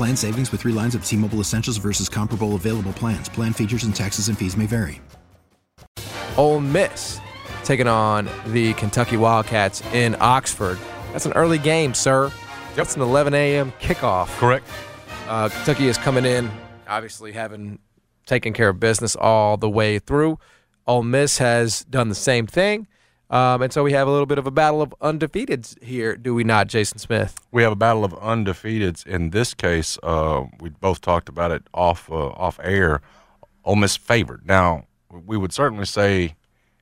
Plan savings with three lines of T Mobile Essentials versus comparable available plans. Plan features and taxes and fees may vary. Ole Miss taking on the Kentucky Wildcats in Oxford. That's an early game, sir. Yep. That's an 11 a.m. kickoff. Correct. Uh, Kentucky is coming in, obviously having taken care of business all the way through. Ole Miss has done the same thing. Um, and so we have a little bit of a battle of undefeateds here, do we not, Jason Smith? We have a battle of undefeateds. In this case, uh, we both talked about it off uh, off air. Ole Miss favored. Now, we would certainly say,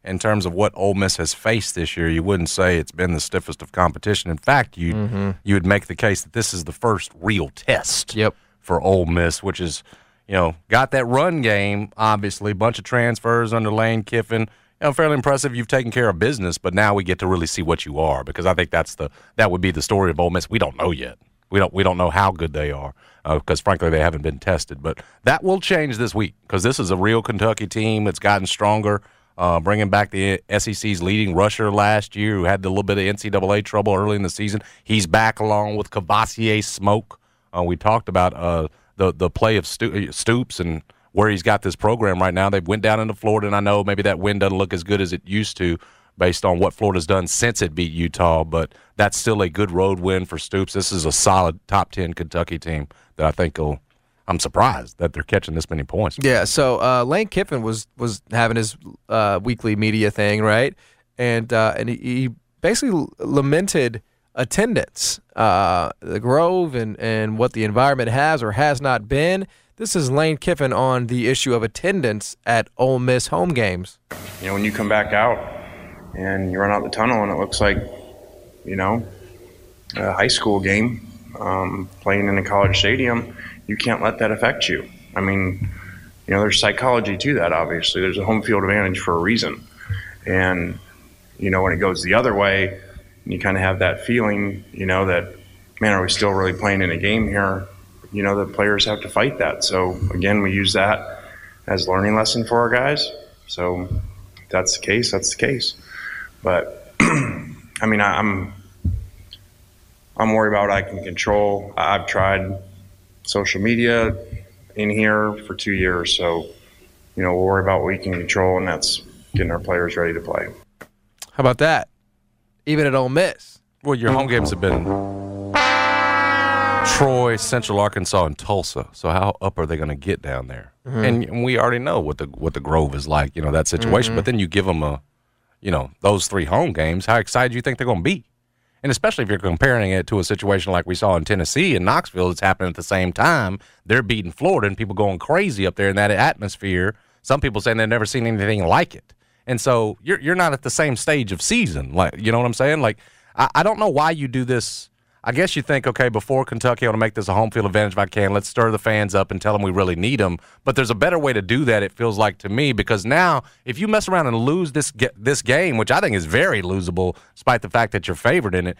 in terms of what Ole Miss has faced this year, you wouldn't say it's been the stiffest of competition. In fact, you mm-hmm. you would make the case that this is the first real test yep. for Ole Miss, which is you know got that run game. Obviously, bunch of transfers under Lane Kiffin know, fairly impressive. You've taken care of business, but now we get to really see what you are because I think that's the that would be the story of Ole Miss. We don't know yet. We don't we don't know how good they are because uh, frankly they haven't been tested. But that will change this week because this is a real Kentucky team It's gotten stronger. Uh, bringing back the SEC's leading rusher last year, who had a little bit of NCAA trouble early in the season. He's back along with Kavosiey Smoke. Uh, we talked about uh, the the play of Stoops and where he's got this program right now. They went down into Florida, and I know maybe that win doesn't look as good as it used to based on what Florida's done since it beat Utah, but that's still a good road win for Stoops. This is a solid top 10 Kentucky team that I think will. I'm surprised that they're catching this many points. Yeah, so uh, Lane Kiffin was was having his uh, weekly media thing, right? And uh, and he, basically lamented attendance, uh, the Grove, and and what the environment has or has not been. This is Lane Kiffin on the issue of attendance at Ole Miss home games. You know, when you come back out and you run out the tunnel and it looks like, you know, a high school game um, playing in a college stadium, you can't let that affect you. I mean, you know, there's psychology to that, obviously. There's a home field advantage for a reason. And, you know, when it goes the other way, you kind of have that feeling, you know, that, man, are we still really playing in a game here? You know, the players have to fight that. So again, we use that as learning lesson for our guys. So that's the case, that's the case. But I mean, I, I'm I'm worried about what I can control. I've tried social media in here for two years, so you know we'll worry about what we can control, and that's getting our players ready to play. How about that? Even at Ole Miss. Well, your home games have been Troy, Central Arkansas, and Tulsa. So how up are they going to get down there? Mm-hmm. And, and, we already know what the what the Grove is like, you know that situation. Mm-hmm. But then you give them a, you know, those three home games. How excited do you think they're going to be? And especially if you're comparing it to a situation like we saw in Tennessee and Knoxville, it's happening at the same time. They're beating Florida and people going crazy up there in that atmosphere. Some people saying they've never seen anything like it. And so you're you're not at the same stage of season, like you know what I'm saying. Like I, I don't know why you do this I guess you think, okay, before Kentucky, I want to make this a home field advantage if I can. Let's stir the fans up and tell them we really need them. But there's a better way to do that. It feels like to me because now, if you mess around and lose this this game, which I think is very losable, despite the fact that you're favored in it,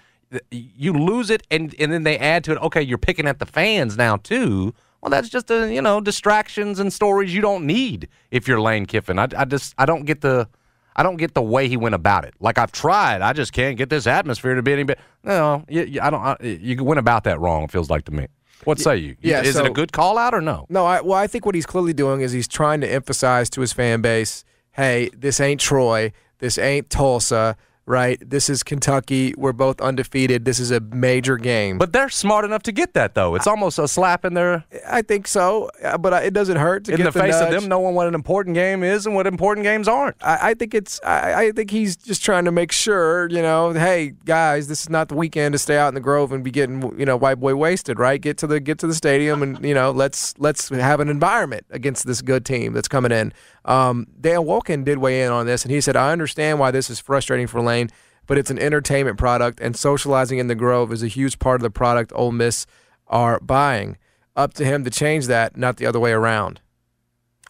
you lose it, and and then they add to it. Okay, you're picking at the fans now too. Well, that's just a you know distractions and stories you don't need if you're Lane Kiffin. I, I just I don't get the I don't get the way he went about it. Like I've tried, I just can't get this atmosphere to be any better. No, you, you, I don't. I, you went about that wrong. It feels like to me. What say you? Yeah, is so, it a good call out or no? No, I, well, I think what he's clearly doing is he's trying to emphasize to his fan base, "Hey, this ain't Troy. This ain't Tulsa." Right? This is Kentucky. We're both undefeated. This is a major game. But they're smart enough to get that, though. It's almost a slap in their I think so, uh, but it doesn't hurt to in get the face of them knowing what an important game is and what important games aren't. I, I think it's. I, I think he's just trying to make sure, you know, hey guys, this is not the weekend to stay out in the Grove and be getting, you know, white boy wasted, right? Get to the get to the stadium and you know, let's let's have an environment against this good team that's coming in. Um, Dan Wolken did weigh in on this, and he said, I understand why this is frustrating for Lane, but it's an entertainment product, and socializing in the Grove is a huge part of the product Ole Miss are buying. Up to him to change that, not the other way around.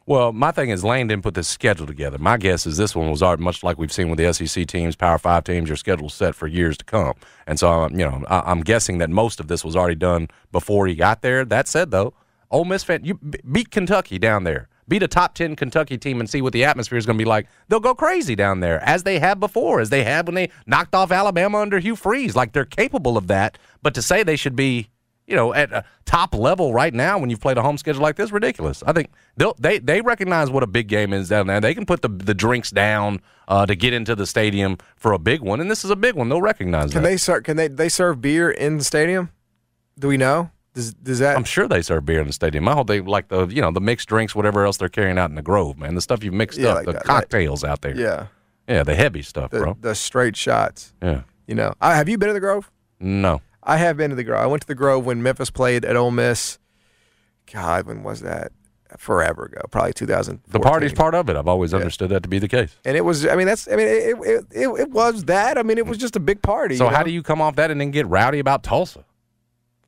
Well, my thing is Lane didn't put this schedule together. My guess is this one was already much like we've seen with the SEC teams, Power Five teams. Your schedule's set for years to come, and so um, you know I, I'm guessing that most of this was already done before he got there. That said, though, Ole Miss fan, you beat Kentucky down there, beat a top ten Kentucky team, and see what the atmosphere is going to be like. They'll go crazy down there, as they have before, as they have when they knocked off Alabama under Hugh Freeze. Like they're capable of that. But to say they should be you know, at a top level right now when you've played a home schedule like this, ridiculous. I think they'll, they they recognize what a big game is down there. They can put the the drinks down uh, to get into the stadium for a big one, and this is a big one. They'll recognize Can that. they start? Can they they serve beer in the stadium? Do we know? Does does that? I'm sure they serve beer in the stadium. My whole they like the you know the mixed drinks, whatever else they're carrying out in the Grove, man. The stuff you've mixed Yeah, up, like the that, right. cocktails out there. yeah, yeah, the heavy stuff, the bro. the straight shots. Yeah, You know, I, have you been to the Grove? no, I have been to the Grove. I went to the Grove when Memphis played at Ole Miss. God, when was that? Forever ago, probably 2000. the party's part of it. I've always understood that to be the case. and it was. I mean, that's. I mean, it it, it it was that. I mean, it was just a big party. So you how do you come off that and then get rowdy about Tulsa?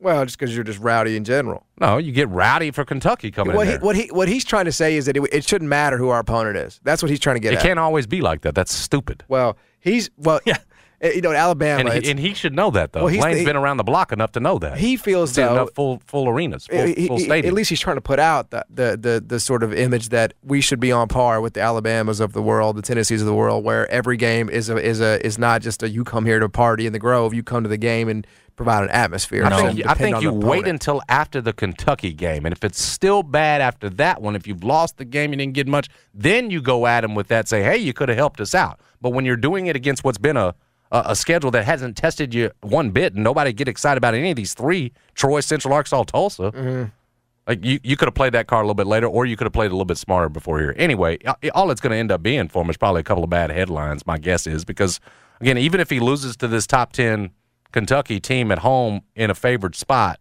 Well, just because you're just rowdy in general. No, you get rowdy for Kentucky coming What in he, there. what he what he's trying to say is that it, it shouldn't matter who our opponent is. That's what he's trying to get It at. can't always be like that. That's stupid. Well, he's well. Yeah. Eh, you know, in Alabama. And he, and he should know that though. Well, Lane's been around the block enough to know that. he feels though enough full full arenas, eh, full, he- full stadiums. at least he's trying to put out the, the the the sort of image that we should be on par with the Alabamas of the world, the Tennessees of the world, where every game is a is a is not just a you come here to party in the Grove, you come to the game and provide an atmosphere. I think, I think you wait until after the Kentucky game, and if it's still bad after that one, if you've lost the game, you didn't get much, then you go at him with that. Say, hey, you could have helped us out. But when you're doing it against what's been a a, a schedule that hasn't tested you one bit, and nobody get excited about any of these three: Troy, Central Arkansas, Tulsa. Mm-hmm. Like you, you could have played that card a little bit later, or you could have played a little bit smarter before here. Anyway, all it's going to end up being for him is probably a couple of bad headlines. My guess is because again, even if he loses to this top ten Kentucky team at home in a favored spot,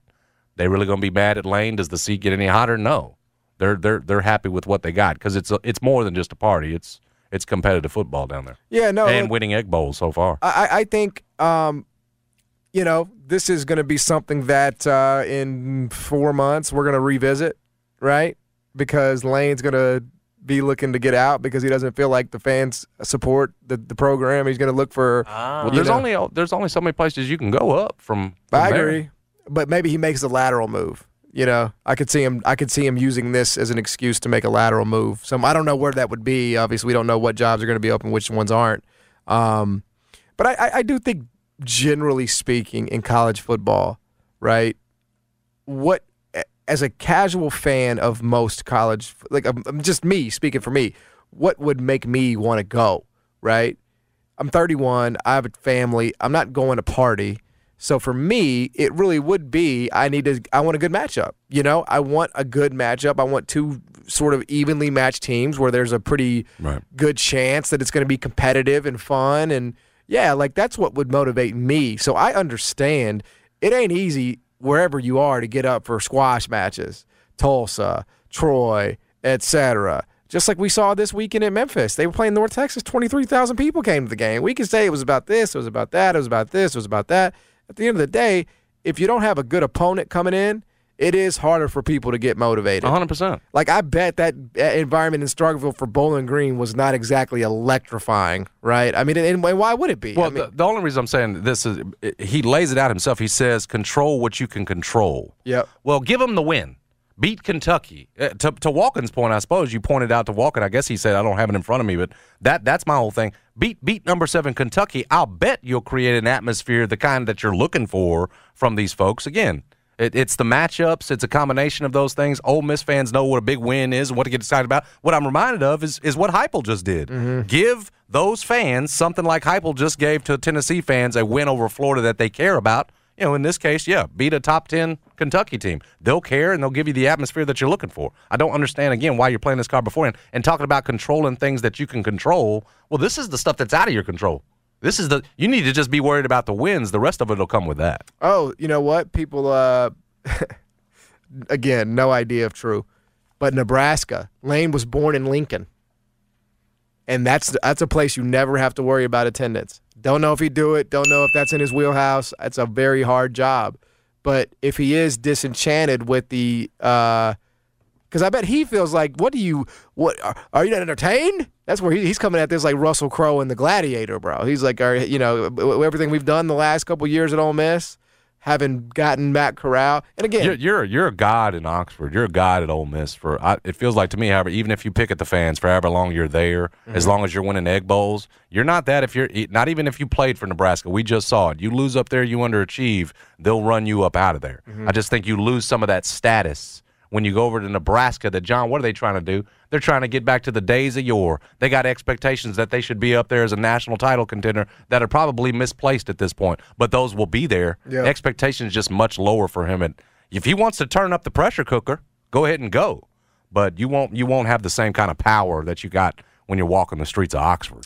they really going to be mad at Lane? Does the seat get any hotter? No, they're they're they're happy with what they got because it's a, it's more than just a party. It's it's competitive football down there Yeah, no, and look, winning egg bowls so far. I, I- I think, um, you know, this is going to be something that uh, in four months we're going to revisit, right? Because Lane's going to be looking to get out because he doesn't feel like the fans support the, the program. He's going to look for. well, there's know- only there's only so many places you can go up from. from I there. agree, but maybe he makes a lateral move. You know, I could see him. I could see him using this as an excuse to make a lateral move. So I don't know where that would be. Obviously, we don't know what jobs are going to be open, which ones aren't. Um, but I, I, I do think, generally speaking, in college football, right? What, as a casual fan of most college, like um, um, just me speaking for me, what would make me want to go? Right? I'm 31. I have a family. I'm not going to party. So for me, it really would be I need to I want a good matchup. You know, I want a good matchup. I want two sort of evenly matched teams where there's a pretty Right. good chance that it's going to be competitive and fun and yeah, like that's what would motivate me. So I understand it ain't easy wherever you are to get up for squash matches, Tulsa, Troy, etc. Just like we saw this weekend at Memphis. They were playing North Texas. 23,000 people came to the game. We can say it was about this, it was about that, it was about this, it was about that. At the end of the day, if you don't have a good opponent coming in, it is harder for people to get motivated. 100%. Like I bet that environment in Starkville for Bowling Green was not exactly electrifying, right? I mean, and, and why would it be? Well, I mean, the, the only reason I'm saying this is he lays it out himself. He says, control what you can control. Yep. Well, give him the win. Beat Kentucky. Uh, to, to Wolken's point, I suppose you pointed out to Wolken. I guess he said I don't have it in front of me, but that that's my whole thing. Beat beat number seven Kentucky. I'll bet you'll create an atmosphere the kind that you're looking for from these folks. Again, It, it's the matchups. It's a combination of those things. Ole Miss fans know what a big win is and what to get excited about. What I'm reminded of is is what Heupel just did. Mm-hmm. Give those fans something like Heupel just gave to Tennessee fans a win over Florida that they care about. You know, in this case, yeah, beat a top ten Kentucky team. They'll care and they'll give you the atmosphere that you're looking for. I don't understand again why you're playing this card beforehand and talking about controlling things that you can control. Well, this is the stuff that's out of your control. This is the you need to just be worried about the wins. The rest of it will come with that. Oh, you know what? People, uh, again, no idea if true, but Nebraska. Lane was born in Lincoln, and that's that's a place you never have to worry about attendance. Don't know if he'd do it. Don't know if that's in his wheelhouse. It's a very hard job, but if he is disenchanted with the, uh, because I bet he feels like, what do you, what are, are you not entertained? That's where he, he's coming at this like Russell Crowe in The Gladiator, bro. He's like, are, you know, everything we've done the last couple years at Ole Miss having gotten Matt Corral. And again, You're, you're you're a god in Oxford. You're a god at Ole Miss. For I, it feels like to me, however, even if you pick at the fans for however long you're there, as mm-hmm. long as you're winning egg bowls, you're not that. If you're not even if you played for Nebraska, we just saw it. You lose up there, you underachieve, they'll run you up out of there. Mm-hmm. I just think you lose some of that status when you go over to Nebraska. That John, what are they trying to do? They're trying to get back to the days of yore. They got expectations that they should be up there as a national title contender that are probably misplaced at this point, but those will be there. Yeah. Expectations just much lower for him. And if he wants to turn up the pressure cooker, go ahead and go. But you won't you won't have the same kind of power that you got when you're walking the streets of Oxford.